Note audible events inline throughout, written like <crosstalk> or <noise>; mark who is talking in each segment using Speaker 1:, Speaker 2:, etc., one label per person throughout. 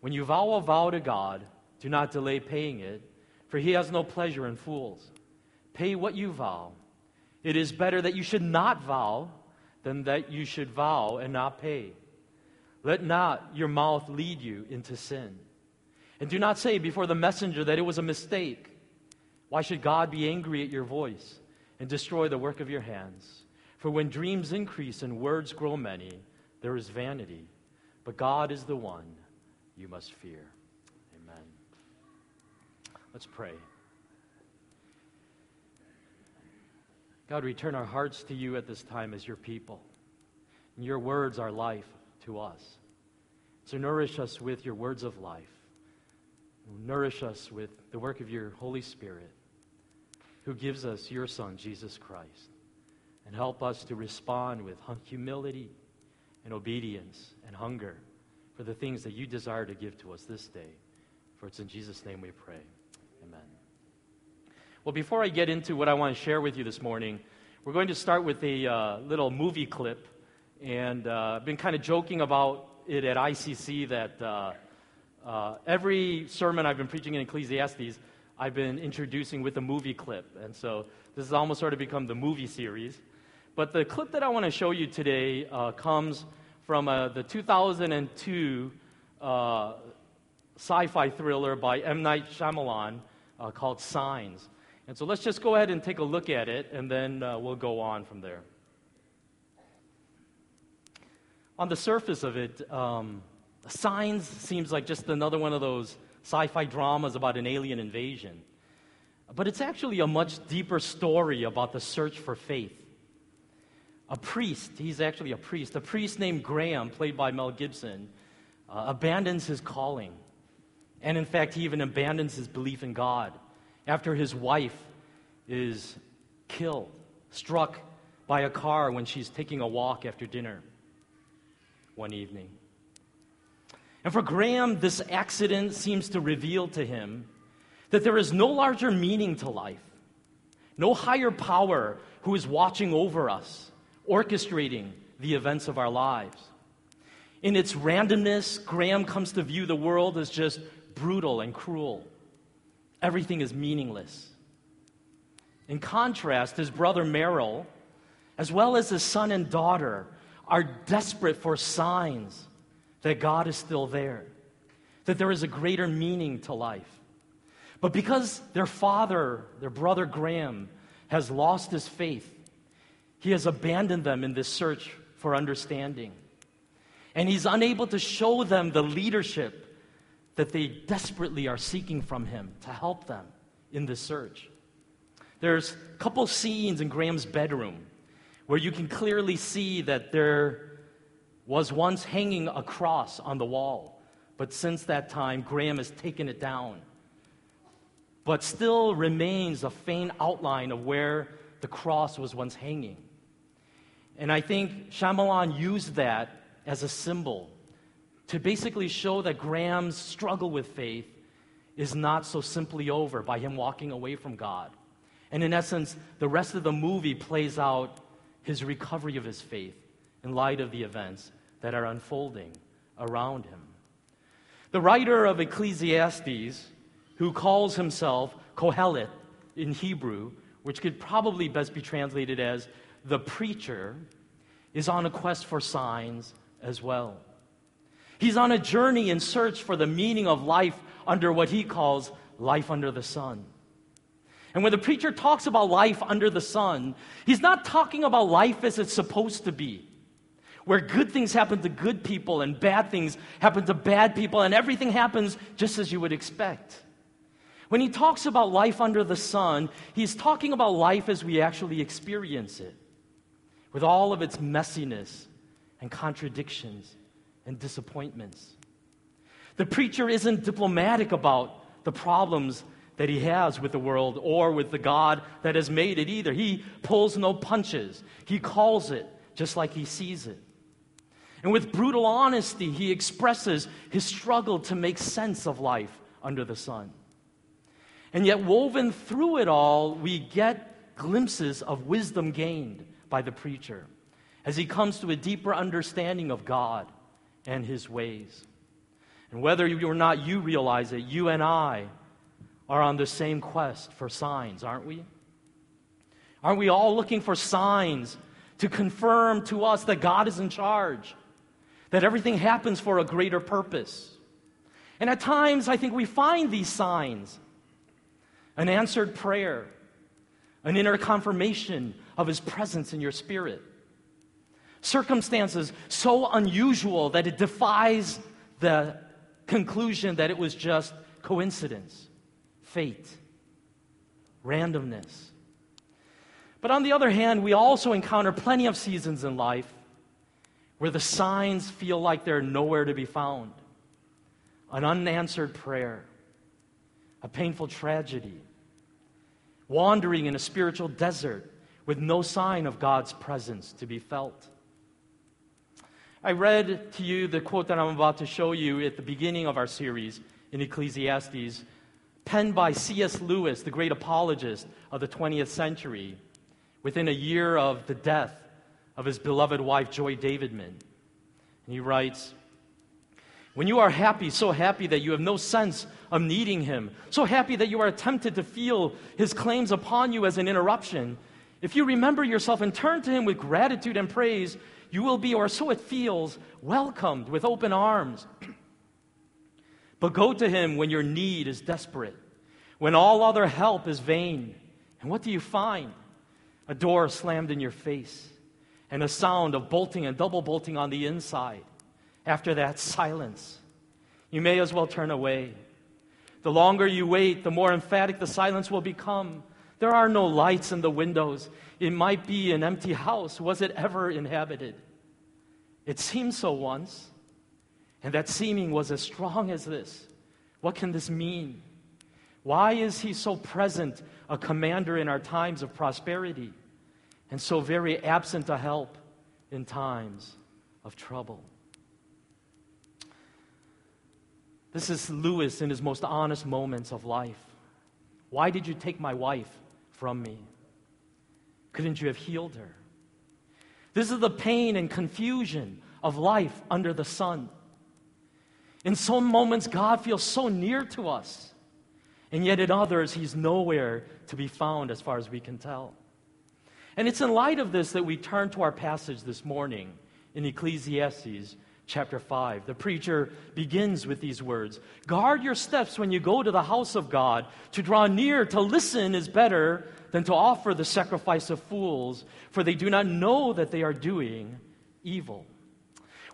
Speaker 1: When you vow a vow to God, do not delay paying it, for he has no pleasure in fools. Pay what you vow. It is better that you should not vow than that you should vow and not pay. Let not your mouth lead you into sin. And do not say before the messenger that it was a mistake. Why should God be angry at your voice and destroy the work of your hands? For when dreams increase and words grow many, there is vanity. But God is the one you must fear. Amen. Let's pray. God, return our hearts to you at this time as your people. And your words are life to us. So nourish us with your words of life. Nourish us with the work of your Holy Spirit, who gives us your Son, Jesus Christ. And help us to respond with humility and obedience and hunger for the things that you desire to give to us this day. For it's in Jesus' name we pray. Amen. Well, before I get into what I want to share with you this morning, we're going to start with a uh, little movie clip. And uh, I've been kind of joking about it at ICC that uh, uh, every sermon I've been preaching in Ecclesiastes, I've been introducing with a movie clip. And so this has almost sort of become the movie series. But the clip that I want to show you today uh, comes from uh, the 2002 uh, sci fi thriller by M. Night Shyamalan uh, called Signs. And so let's just go ahead and take a look at it, and then we'll go on from there. On the surface of it, um, Signs seems like just another one of those sci fi dramas about an alien invasion. But it's actually a much deeper story about the search for faith. A priest, he's actually a priest, a priest named Graham, played by Mel Gibson, uh, abandons his calling. And in fact, he even abandons his belief in God after his wife is killed, struck by a car when she's taking a walk after dinner one evening. And for Graham, this accident seems to reveal to him that there is no larger meaning to life, no higher power who is watching over us, orchestrating the events of our lives. In its randomness, Graham comes to view the world as just brutal and cruel. Everything is meaningless. In contrast, his brother Merrill, as well as his son and daughter, are desperate for signs that God is still there, that there is a greater meaning to life. But because their father, their brother Graham, has lost his faith, he has abandoned them in this search for understanding. And he's unable to show them the leadership that they desperately are seeking from him to help them in this search. There's a couple scenes in Graham's bedroom where you can clearly see that there was once hanging a cross on the wall, but since that time, Graham has taken it down. But still remains a faint outline of where the cross was once hanging. And I think Shyamalan used that as a symbol to basically show that Graham's struggle with faith is not so simply over by him walking away from God. And in essence, the rest of the movie plays out his recovery of his faith in light of the events that are unfolding around him. The writer of Ecclesiastes, who calls himself Kohelet in Hebrew, which could probably best be translated as the preacher, is on a quest for signs as well. He's on a journey in search for the meaning of life under what he calls life under the sun. And when the preacher talks about life under the sun, he's not talking about life as it's supposed to be, where good things happen to good people and bad things happen to bad people, and everything happens just as you would expect. When he talks about life under the sun, he's talking about life as we actually experience it, with all of its messiness and contradictions and disappointments. The preacher isn't diplomatic about the problems that he has with the world or with the God that has made it either. He pulls no punches, he calls it just like he sees it. And with brutal honesty, he expresses his struggle to make sense of life under the sun. And yet, woven through it all, we get glimpses of wisdom gained by the preacher as he comes to a deeper understanding of God and his ways. And whether or not you realize it, you and I are on the same quest for signs, aren't we? Aren't we all looking for signs to confirm to us that God is in charge, that everything happens for a greater purpose? And at times, I think we find these signs an answered prayer, an inner confirmation of His presence in your spirit. Circumstances so unusual that it defies the conclusion that it was just coincidence, fate, randomness. But on the other hand, we also encounter plenty of seasons in life where the signs feel like they're nowhere to be found an unanswered prayer, a painful tragedy, wandering in a spiritual desert with no sign of God's presence to be felt. I read to you the quote that I'm about to show you at the beginning of our series in Ecclesiastes, penned by C.S. Lewis, the great apologist of the 20th century, within a year of the death of his beloved wife, Joy Davidman. And he writes, when you are happy, so happy that you have no sense of needing Him, so happy that you are tempted to feel His claims upon you as an interruption, if you remember yourself and turn to Him with gratitude and praise, you will be, or so it feels, welcomed with open arms. <clears throat> but go to Him when your need is desperate, when all other help is vain. And what do you find? A door slammed in your face, and a sound of bolting and double bolting on the inside. After that, silence. You may as well turn away. The longer you wait, the more emphatic the silence will become. There are no lights in the windows. It might be an empty house. Was it ever inhabited? It seemed so once. And that seeming was as strong as this. What can this mean? Why is he so present, a commander in our times of prosperity, and so very absent to help in times of trouble? This is Lewis in his most honest moments of life. Why did you take my wife from me? Couldn't you have healed her? This is the pain and confusion of life under the sun. In some moments, God feels so near to us, and yet in others, He's nowhere to be found as far as we can tell. And it's in light of this that we turn to our passage this morning in Ecclesiastes chapter 5. The preacher begins with these words Guard your steps when you go to the house of God. To draw near, to listen is better than to offer the sacrifice of fools, for they do not know that they are doing evil.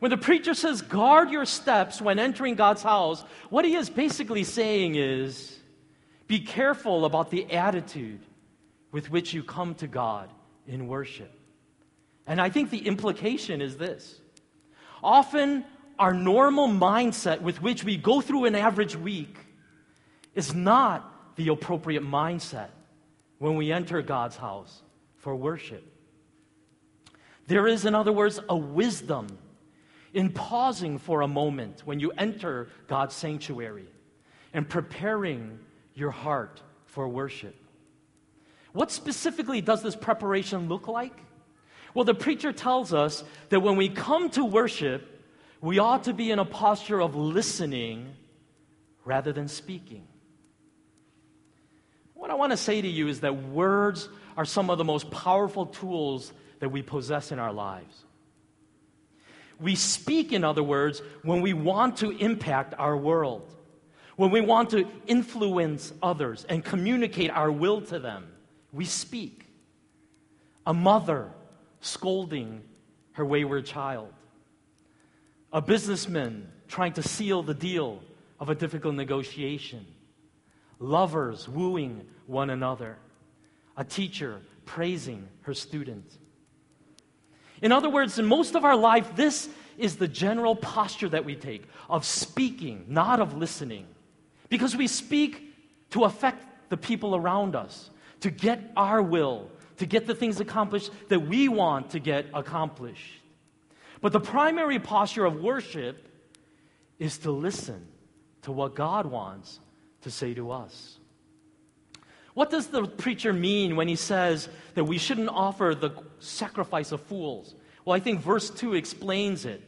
Speaker 1: When the preacher says, guard your steps when entering God's house, what he is basically saying is, be careful about the attitude with which you come to God in worship. And I think the implication is this Often, our normal mindset with which we go through an average week is not the appropriate mindset when we enter God's house for worship. There is, in other words, a wisdom in pausing for a moment when you enter God's sanctuary and preparing your heart for worship. What specifically does this preparation look like? Well, the preacher tells us that when we come to worship, we ought to be in a posture of listening rather than speaking. What I want to say to you is that words are some of the most powerful tools that we possess in our lives. We speak, in other words, when we want to impact our world, When we want to influence others and communicate our will to them, we speak. A mother scolding her wayward child. A businessman trying to seal the deal of a difficult negotiation. Lovers wooing one another. A teacher praising her student. In other words, in most of our life, this is the general posture that we take of speaking, not of listening. Because we speak to affect the people around us, to get our will, to get the things accomplished that we want to get accomplished. But the primary posture of worship is to listen to what God wants to say to us. What does the preacher mean when he says that we shouldn't offer the sacrifice of fools? Well, I think verse 2 explains it.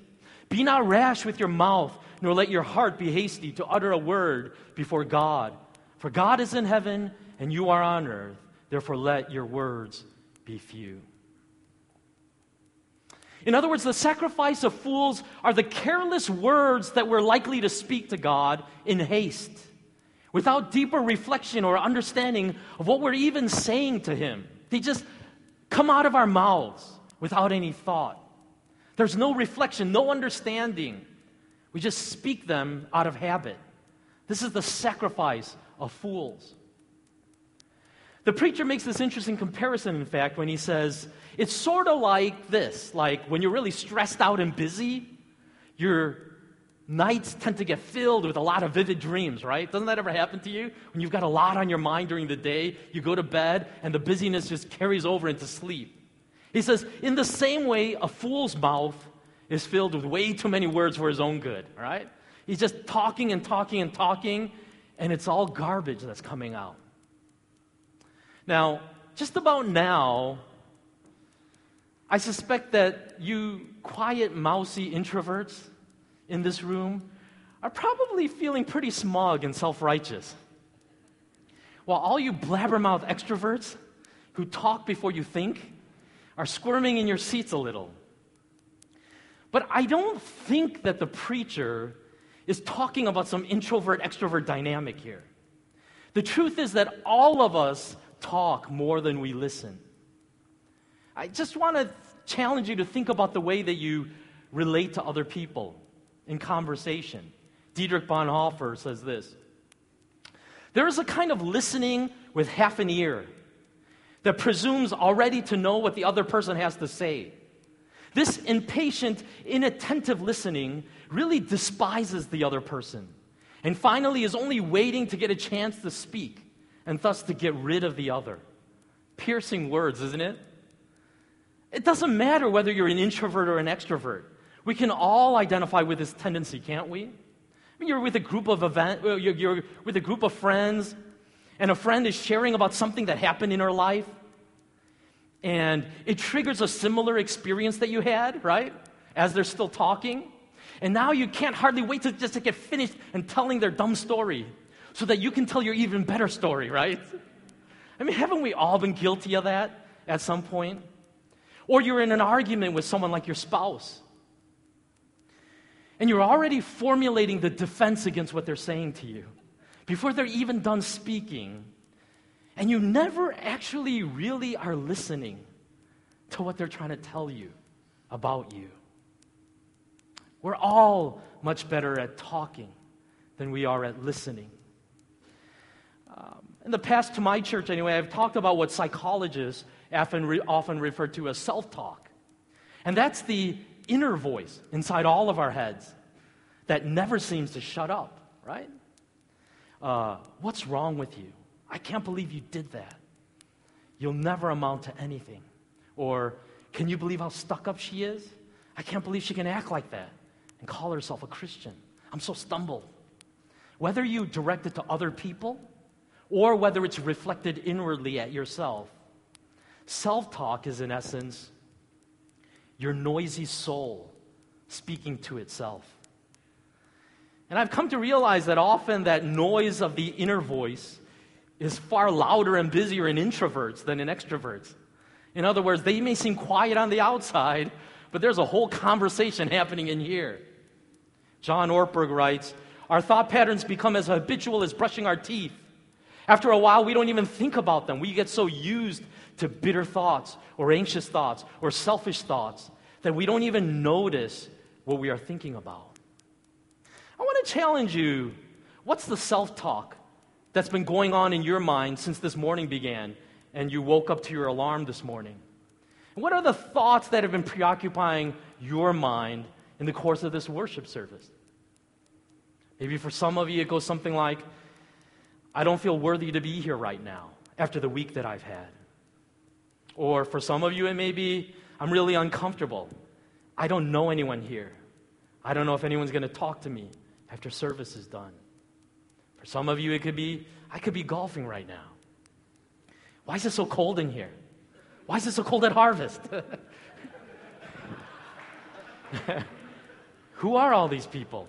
Speaker 1: Be not rash with your mouth, nor let your heart be hasty to utter a word before God. For God is in heaven, and you are on earth. Therefore, let your words be few. In other words, the sacrifice of fools are the careless words that we're likely to speak to God in haste, without deeper reflection or understanding of what we're even saying to Him. They just come out of our mouths without any thought. There's no reflection, no understanding. We just speak them out of habit. This is the sacrifice of fools. The preacher makes this interesting comparison, in fact, when he says, it's sort of like this like when you're really stressed out and busy, your nights tend to get filled with a lot of vivid dreams, right? Doesn't that ever happen to you? When you've got a lot on your mind during the day, you go to bed, and the busyness just carries over into sleep. He says, in the same way, a fool's mouth is filled with way too many words for his own good, right? He's just talking and talking and talking, and it's all garbage that's coming out. Now, just about now, I suspect that you quiet, mousy introverts in this room are probably feeling pretty smug and self righteous. While all you blabbermouth extroverts who talk before you think are squirming in your seats a little. But I don't think that the preacher is talking about some introvert extrovert dynamic here. The truth is that all of us talk more than we listen. I just want to challenge you to think about the way that you relate to other people in conversation. Dietrich Bonhoeffer says this There is a kind of listening with half an ear that presumes already to know what the other person has to say. This impatient, inattentive listening really despises the other person and finally is only waiting to get a chance to speak and thus to get rid of the other. Piercing words, isn't it? It doesn't matter whether you're an introvert or an extrovert. We can all identify with this tendency, can't we? I mean, you're with a group of event, you're with a group of friends, and a friend is sharing about something that happened in her life, and it triggers a similar experience that you had, right? As they're still talking. And now you can't hardly wait to just to get finished and telling their dumb story so that you can tell your even better story, right? I mean, haven't we all been guilty of that at some point? Or you're in an argument with someone like your spouse, and you're already formulating the defense against what they're saying to you before they're even done speaking, and you never actually really are listening to what they're trying to tell you about you. We're all much better at talking than we are at listening. Um, in the past, to my church anyway, I've talked about what psychologists often, re- often refer to as self talk. And that's the inner voice inside all of our heads that never seems to shut up, right? Uh, what's wrong with you? I can't believe you did that. You'll never amount to anything. Or, can you believe how stuck up she is? I can't believe she can act like that and call herself a Christian. I'm so stumbled. Whether you direct it to other people or whether it's reflected inwardly at yourself. Self talk is, in essence, your noisy soul speaking to itself. And I've come to realize that often that noise of the inner voice is far louder and busier in introverts than in extroverts. In other words, they may seem quiet on the outside, but there's a whole conversation <laughs> happening in here. John Ortberg writes Our thought patterns become as habitual as brushing our teeth. After a while, we don't even think about them. We get so used to bitter thoughts or anxious thoughts or selfish thoughts that we don't even notice what we are thinking about. I want to challenge you what's the self talk that's been going on in your mind since this morning began and you woke up to your alarm this morning? What are the thoughts that have been preoccupying your mind in the course of this worship service? Maybe for some of you, it goes something like, I don't feel worthy to be here right now after the week that I've had. Or for some of you, it may be, I'm really uncomfortable. I don't know anyone here. I don't know if anyone's going to talk to me after service is done. For some of you, it could be, I could be golfing right now. Why is it so cold in here? Why is it so cold at harvest? <laughs> Who are all these people?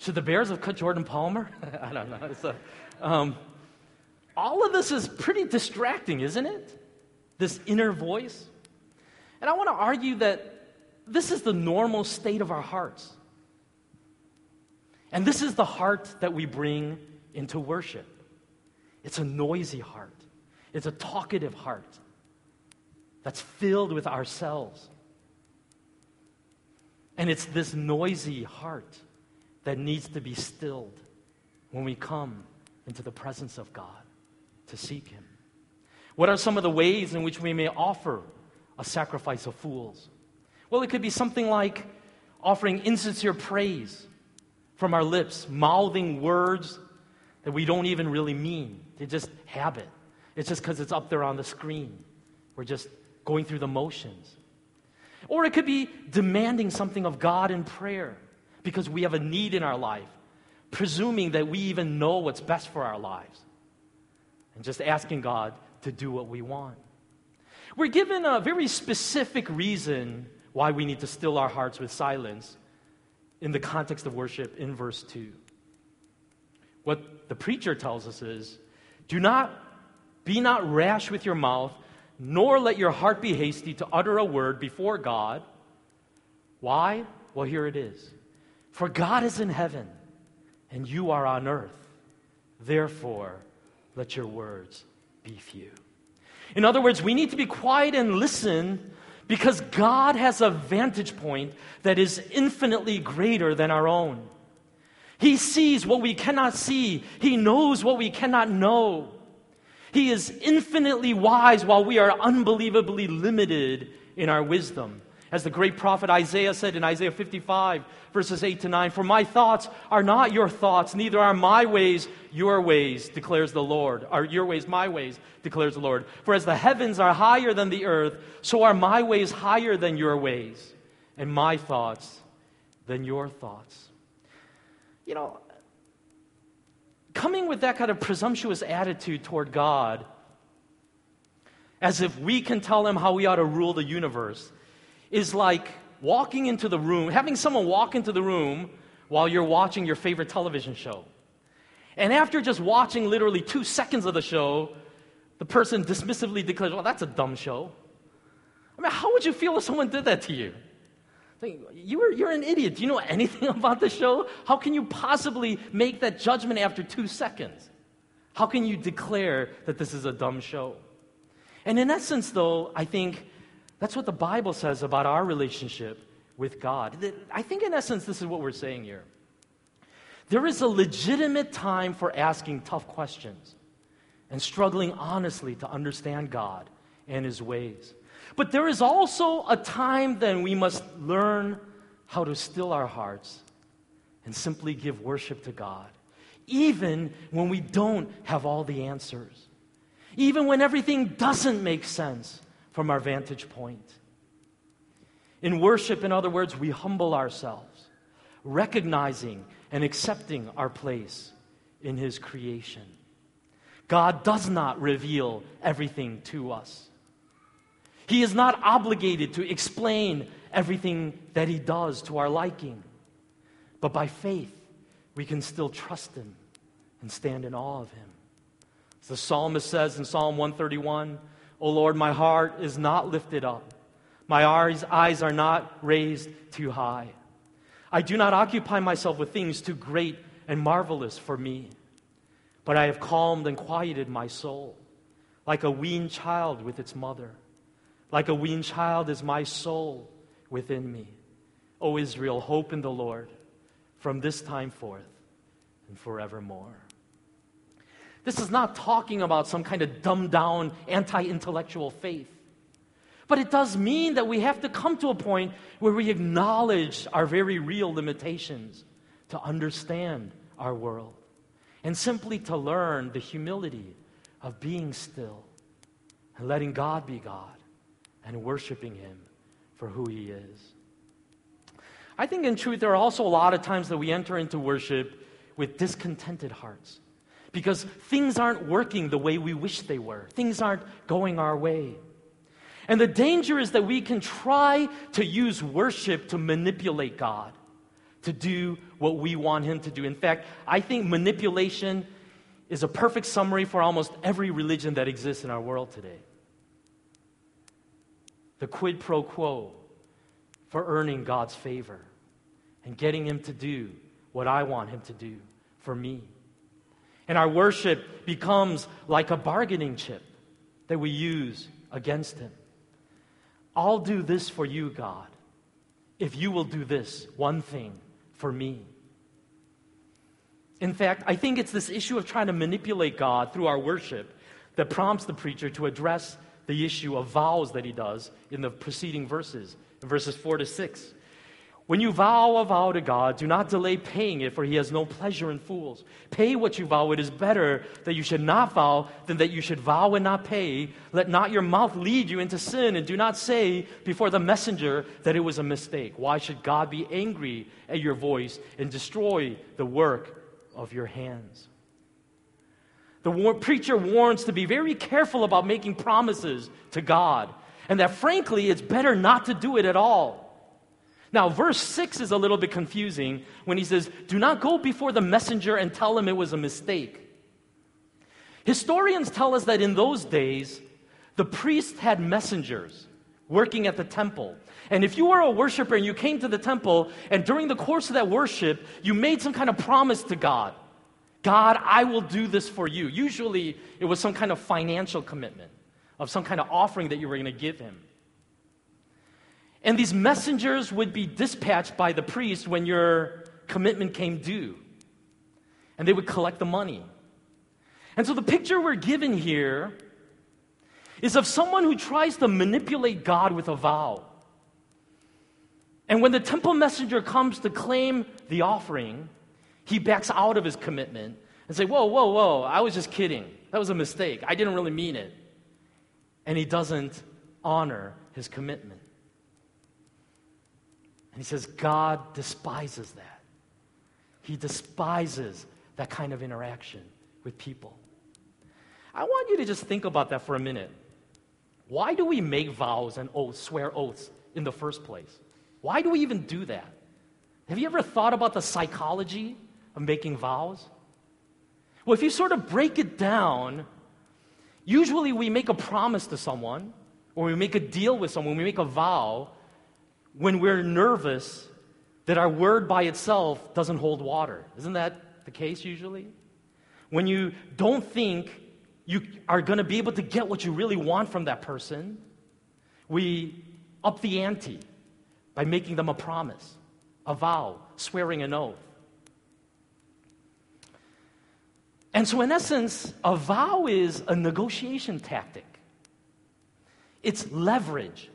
Speaker 1: Should the Bears have cut Jordan Palmer? <laughs> I don't know. A, um, all of this is pretty distracting, isn't it? This inner voice. And I want to argue that this is the normal state of our hearts. And this is the heart that we bring into worship. It's a noisy heart, it's a talkative heart that's filled with ourselves. And it's this noisy heart that needs to be stilled when we come into the presence of God to seek Him. What are some of the ways in which we may offer a sacrifice of fools? Well, it could be something like offering insincere praise from our lips, mouthing words that we don't even really mean. They just habit. It's just because it's up there on the screen. We're just going through the motions. Or it could be demanding something of God in prayer because we have a need in our life, presuming that we even know what's best for our lives, and just asking God to do what we want. We're given a very specific reason why we need to still our hearts with silence in the context of worship in verse 2. What the preacher tells us is do not be not rash with your mouth, nor let your heart be hasty to utter a word before God. Why? Well, here it is. For God is in heaven, and you are on earth. Therefore, let your words be few. In other words, we need to be quiet and listen because God has a vantage point that is infinitely greater than our own. He sees what we cannot see, He knows what we cannot know. He is infinitely wise while we are unbelievably limited in our wisdom. As the great prophet Isaiah said in Isaiah 55, verses 8 to 9 For my thoughts are not your thoughts, neither are my ways your ways, declares the Lord. Are your ways my ways, declares the Lord. For as the heavens are higher than the earth, so are my ways higher than your ways, and my thoughts than your thoughts. You know, coming with that kind of presumptuous attitude toward God, as if we can tell him how we ought to rule the universe, is like walking into the room, having someone walk into the room while you're watching your favorite television show. And after just watching literally two seconds of the show, the person dismissively declares, Well, that's a dumb show. I mean, how would you feel if someone did that to you? You're, you're an idiot. Do you know <laughs> anything about the show? How can you possibly make that judgment after two seconds? How can you declare that this is a dumb show? And in essence, though, I think that's what the Bible says about our relationship with God. I think, in essence, this is what we're saying here. There is a legitimate time for asking tough questions and struggling honestly to understand God and His ways. But there is also a time then we must learn how to still our hearts and simply give worship to God, even when we don't have all the answers, even when everything doesn't make sense from our vantage point. In worship, in other words, we humble ourselves, recognizing and accepting our place in His creation. God does not reveal everything to us. He is not obligated to explain everything that He does to our liking. But by faith, we can still trust Him and stand in awe of Him. As the psalmist says in Psalm 131 O Lord, my heart is not lifted up, my eyes are not raised too high. I do not occupy myself with things too great and marvelous for me, but I have calmed and quieted my soul, like a weaned child with its mother. Like a weaned child is my soul within me. O Israel, hope in the Lord from this time forth and forevermore. This is not talking about some kind of dumbed down, anti intellectual faith. But it does mean that we have to come to a point where we acknowledge our very real limitations to understand our world and simply to learn the humility of being still and letting God be God and worshiping Him for who He is. I think, in truth, there are also a lot of times that we enter into worship with discontented hearts because things aren't working the way we wish they were, things aren't going our way. And the danger is that we can try to use worship to manipulate God, to do what we want Him to do. In fact, I think manipulation is a perfect summary for almost every religion that exists in our world today. The quid pro quo for earning God's favor and getting Him to do what I want Him to do for me. And our worship becomes like a bargaining chip that we use against Him. I'll do this for you, God, if you will do this one thing for me. In fact, I think it's this issue of trying to manipulate God through our worship that prompts the preacher to address the issue of vows that he does in the preceding verses, verses 4 to 6. When you vow a vow to God, do not delay paying it, for he has no pleasure in fools. Pay what you vow. It is better that you should not vow than that you should vow and not pay. Let not your mouth lead you into sin, and do not say before the messenger that it was a mistake. Why should God be angry at your voice and destroy the work of your hands? The war- preacher warns to be very careful about making promises to God, and that frankly, it's better not to do it at all. Now, verse 6 is a little bit confusing when he says, Do not go before the messenger and tell him it was a mistake. Historians tell us that in those days, the priest had messengers working at the temple. And if you were a worshiper and you came to the temple, and during the course of that worship, you made some kind of promise to God God, I will do this for you. Usually, it was some kind of financial commitment, of some kind of offering that you were going to give him. And these messengers would be dispatched by the priest when your commitment came due. And they would collect the money. And so the picture we're given here is of someone who tries to manipulate God with a vow. And when the temple messenger comes to claim the offering, he backs out of his commitment and say, "Whoa, whoa, whoa, I was just kidding. That was a mistake. I didn't really mean it." And he doesn't honor his commitment. He says, God despises that. He despises that kind of interaction with people. I want you to just think about that for a minute. Why do we make vows and oaths, swear oaths in the first place? Why do we even do that? Have you ever thought about the psychology of making vows? Well, if you sort of break it down, usually we make a promise to someone, or we make a deal with someone, we make a vow when we're nervous that our word by itself doesn't hold water. Isn't that the case usually? When you don't think you are going to be able to get what you really want from that person, we up the ante by making them a promise, a vow, swearing an oath. And so, in essence, a vow is a negotiation tactic. It's leverage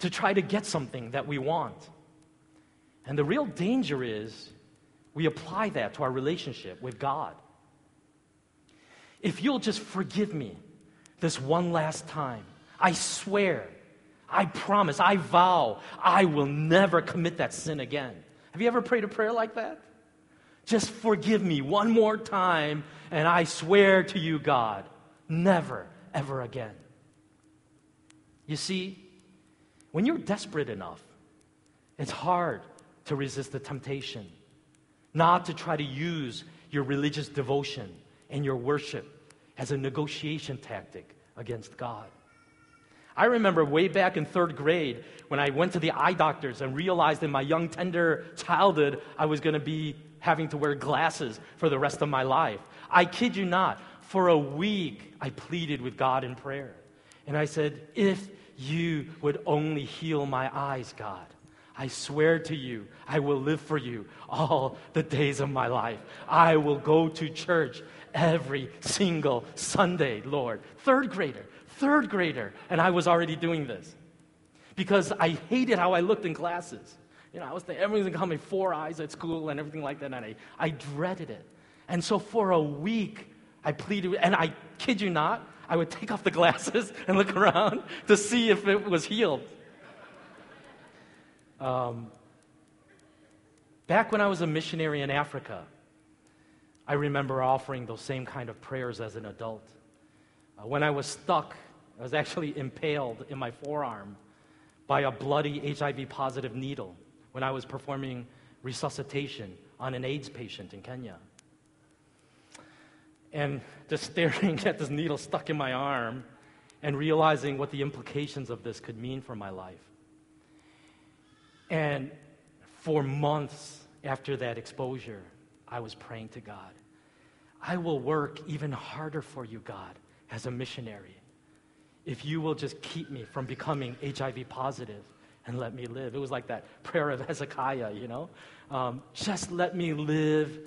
Speaker 1: to try to get something that we want. And the real danger is we apply that to our relationship with God. If you'll just forgive me this one last time, I swear, I promise, I vow, I will never commit that sin again. Have you ever prayed a prayer like that? Just forgive me one more time, and I swear to you, God, never, ever again. You see, when you're desperate enough, it's hard to resist the temptation not to try to use your religious devotion and your worship as a negotiation tactic against God. I remember way back in third grade when I went to the eye doctors and realized in my young, tender childhood I was going to be having to wear glasses for the rest of my life. I kid you not, for a week I pleaded with God in prayer. And I said, If you would only heal my eyes, God, I swear to you, I will live for you all the days of my life. I will go to church every single Sunday, Lord. Third grader, third grader, and I was already doing this because I hated how I looked in classes. You know, I was thinking everyone's gonna call me four eyes at school and everything like that, and I, I dreaded it. And so for a week, I pleaded, and I kid you not, I would take off the glasses <laughs> and look around to see if it was healed. Um, back when I was a missionary in Africa, I remember offering those same kind of prayers as an adult. Uh, when I was stuck, I was actually <laughs> impaled in my forearm by a bloody HIV positive needle when I was performing resuscitation on an AIDS patient in Kenya. And just staring <laughs> at this needle stuck in my arm and realizing what the implications of this could mean for my life. And for months after that exposure, I was praying to God. I will work even harder for you, God, as a missionary, if you will just keep me from becoming HIV positive and let me live. It was like that prayer of <laughs> Hezekiah, you know? Um, just let me live,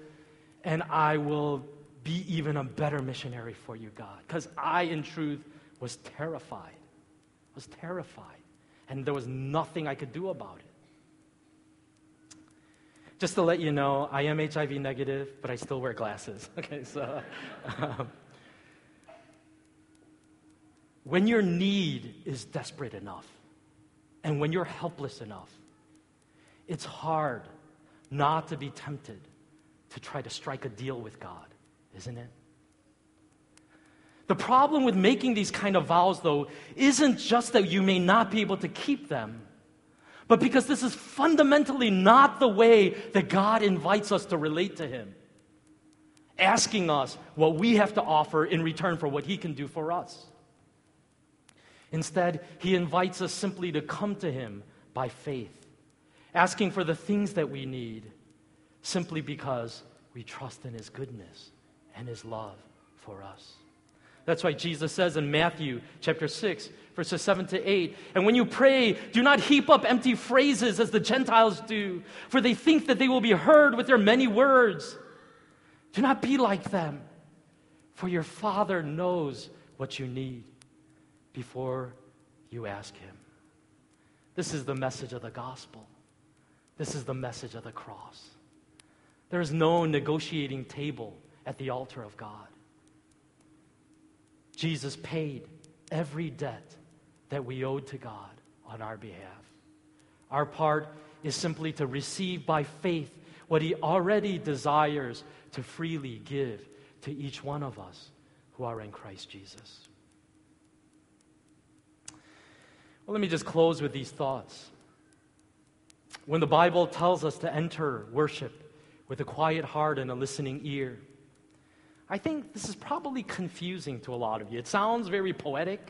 Speaker 1: and I will be even a better missionary for you, God. Because I, in truth, was terrified. I was terrified. And there was nothing I could do about it. Just to let you know, I am HIV negative, but I still wear glasses. <laughs> Okay, so. Um, when your need is desperate enough, and when you're helpless enough, it's hard not to be tempted to try to strike a deal with God, isn't it? The problem with making these kind of vows, though, isn't just that you may not be able to keep them, but because this is fundamentally not the way that God invites us to relate to Him, asking us what we have to offer in return for what He can do for us. Instead, He invites us simply to come to Him by faith, asking for the things that we need simply because we trust in His goodness and His love for us. That's why Jesus says in Matthew chapter 6, verses 7 to 8, and when you pray, do not heap up empty phrases as the Gentiles do, for they think that they will be heard with their many words. Do not be like them, for your Father knows what you need before you ask Him. This is the message of the gospel. This is the message of the cross. There is no negotiating table at the altar of God. Jesus paid every debt that we owed to God on our behalf. Our part is simply to receive by faith what He already desires to freely give to each one of us who are in Christ Jesus. Well, let me just close with these thoughts. When the Bible tells us to enter worship with a quiet heart and a listening ear, I think this is probably confusing to a lot of you. It sounds very poetic,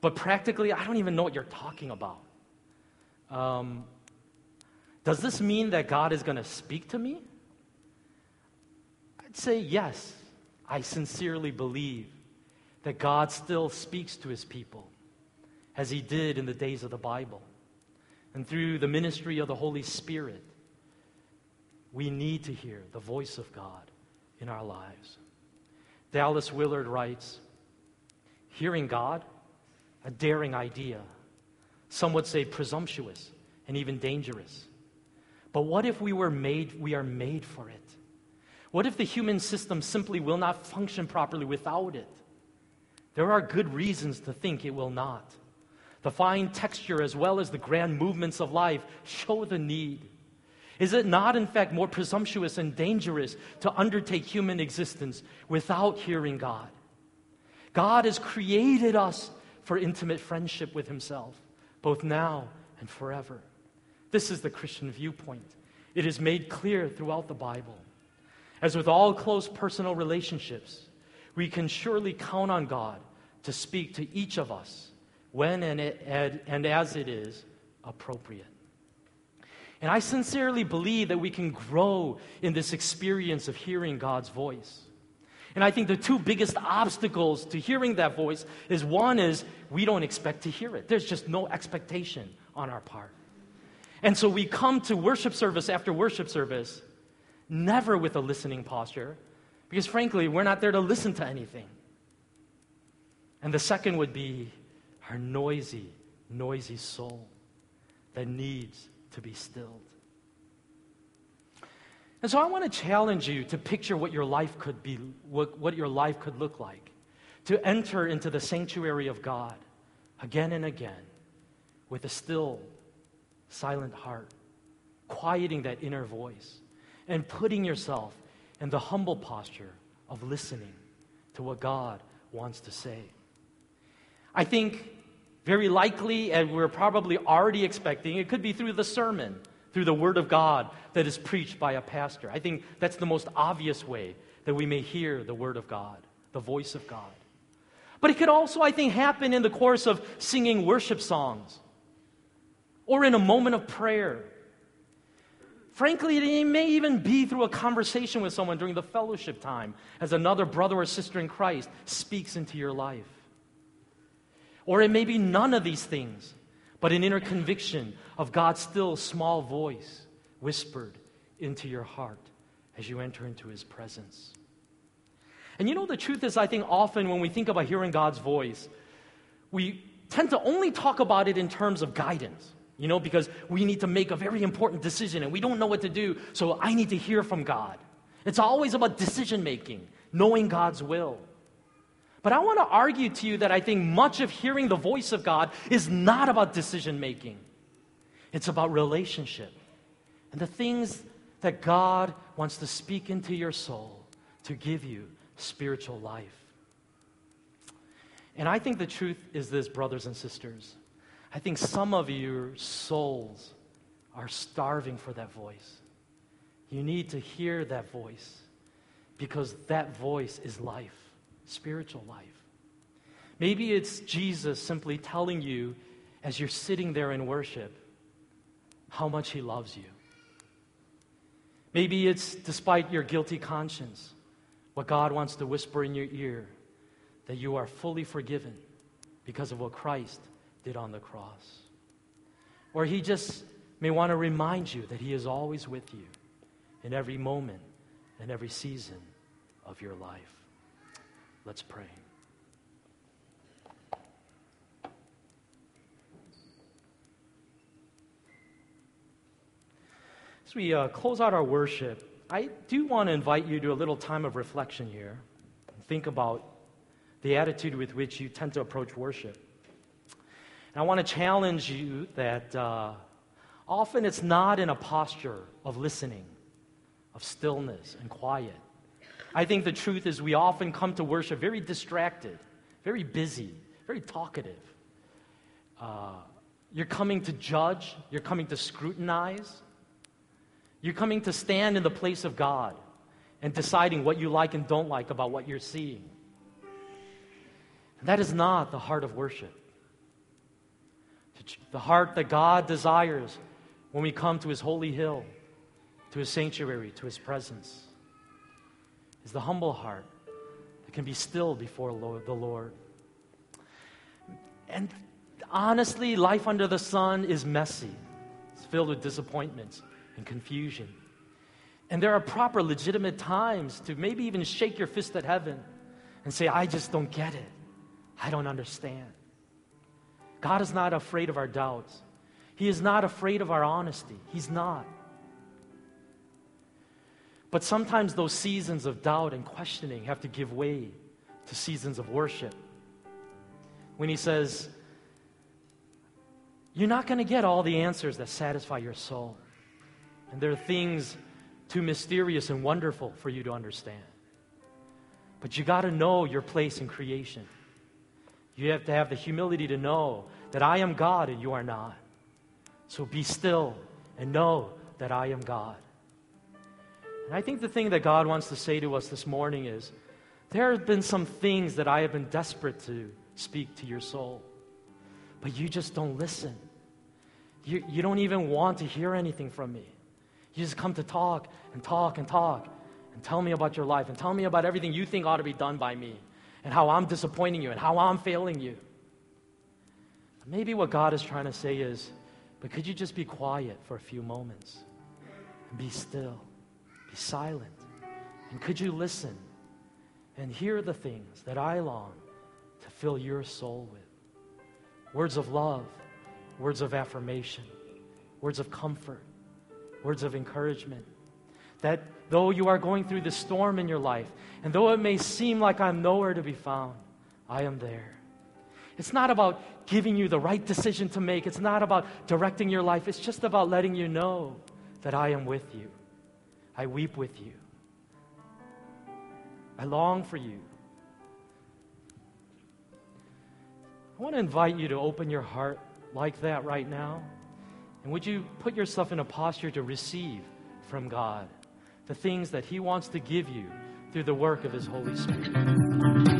Speaker 1: but practically, I don't even know what you're talking about. Um, does this mean that God is going to speak to me? I'd say yes. I sincerely believe that God still speaks to his people as he did in the days of the Bible. And through the ministry of the Holy Spirit, we need to hear the voice of God in our lives. Dallas Willard writes Hearing God, a daring idea. Some would say presumptuous and even dangerous. But what if we were made, we are made for it? What if the human system simply will not function properly without it? There are good reasons to think it will not. The fine texture as well as the grand movements of life show the need. Is it not, in fact, more presumptuous and dangerous to undertake human existence without hearing God? God has created us for intimate friendship with Himself, both now and forever. This is the Christian viewpoint. It is made clear throughout the Bible. As with all close personal relationships, we can surely count on God to speak to each of us when and, it, and as it is appropriate. And I sincerely believe that we can grow in this experience of hearing God's voice. And I think the two biggest obstacles to hearing that voice is one is we don't expect to hear it. There's just no expectation on our part. And so we come to worship service after worship service, never with a listening posture, because frankly, we're not there to listen to anything. And the second would be our noisy, noisy soul that needs to be stilled. And so I want to challenge you to picture what your life could be, what, what your life could look like, to enter into the sanctuary of God again and again with a still, silent heart, quieting that inner voice, and putting yourself in the humble posture of listening to what God wants to say. I think very likely, and we're probably already expecting, it could be through the sermon through the Word of God that is preached by a pastor. I think that's the most obvious way that we may hear the Word of God, the voice of God. But it could also, I think, happen in the course of singing worship songs or in a moment of prayer. Frankly, it may even be through a conversation with someone during the fellowship time as another brother or sister in Christ speaks into your life. Or it may be none of these things but an inner conviction of God's still small voice whispered into your heart as you enter into his presence. And you know, the truth is, I think often when we think about hearing God's voice, we tend to only talk about it in terms of guidance, you know, because we need to make a very important decision and we don't know what to do, so I need to hear from God. It's always about decision making, knowing God's will. But I want to argue to you that I think much of hearing the voice of God is not about decision making, it's about relationship and the things that God wants to speak into your soul to give you spiritual life. And I think the truth is this, brothers and sisters. I think some of your souls are starving for that voice. You need to hear that voice because that voice is life spiritual life. Maybe it's Jesus simply telling you as you're sitting there in worship how much he loves you. Maybe it's despite your guilty conscience, what God wants to whisper in your ear that you are fully forgiven because of what Christ did on the cross. Or he just may want to remind you that he is always with you in every moment and every season of your life. Let's pray. As we uh, close out our worship, I do want to invite you to a little time of reflection here. Think about the attitude with which you tend to approach worship. And I want to challenge you that uh, often it's not in a posture of listening, of stillness and quiet. I think the truth is we often come to worship very distracted, very busy, very talkative. Uh, you're coming to judge, you're coming to scrutinize, you're coming to stand in the place of God and deciding what you like and don't like about what you're seeing. That is not the heart of worship. The heart that God desires when we come to His holy hill, to His sanctuary, to His presence is the humble heart that can be still before the Lord. And honestly, life under the sun is messy, it's filled with disappointments and confusion. And there are proper, legitimate times to maybe even shake your fist at heaven and say, I just don't get it. I don't understand. God is not afraid of our doubts. He is not afraid of our honesty. He's not. But sometimes those seasons of doubt and questioning have to give way to seasons of worship. When he says, You're not going to get all the answers that satisfy your soul. And there are things too mysterious and wonderful for you to understand. But you got to know your place in creation. You have to have the humility to know that I am God and you are not. So be still and know that I am God. And I think the thing that God wants to say to us this morning is there have been some things that I have been desperate to speak to your soul. but you just don't listen. You, you don't even want to hear anything from me. You just come to talk and talk and talk and tell me about your life and tell me about everything you think ought to be done by me and how I'm disappointing you and how I'm failing you. Maybe what God is trying to say is, but could you just be quiet for a few moments and be still, silent? And could you listen and hear the things that I long to fill your soul with? Words of love, words of affirmation, words of comfort, words of encouragement. That though you are going through the storm in your life, and though it may seem like I'm nowhere to be found, I am there. It's not about giving you the right decision to make. It's not about directing your life. It's just about letting you know that I am with you. I weep with you. I long for you. I want to invite you to open your heart like that right now. And would you put yourself in a posture to receive from God the things that He wants to give you through the work of His Holy Spirit?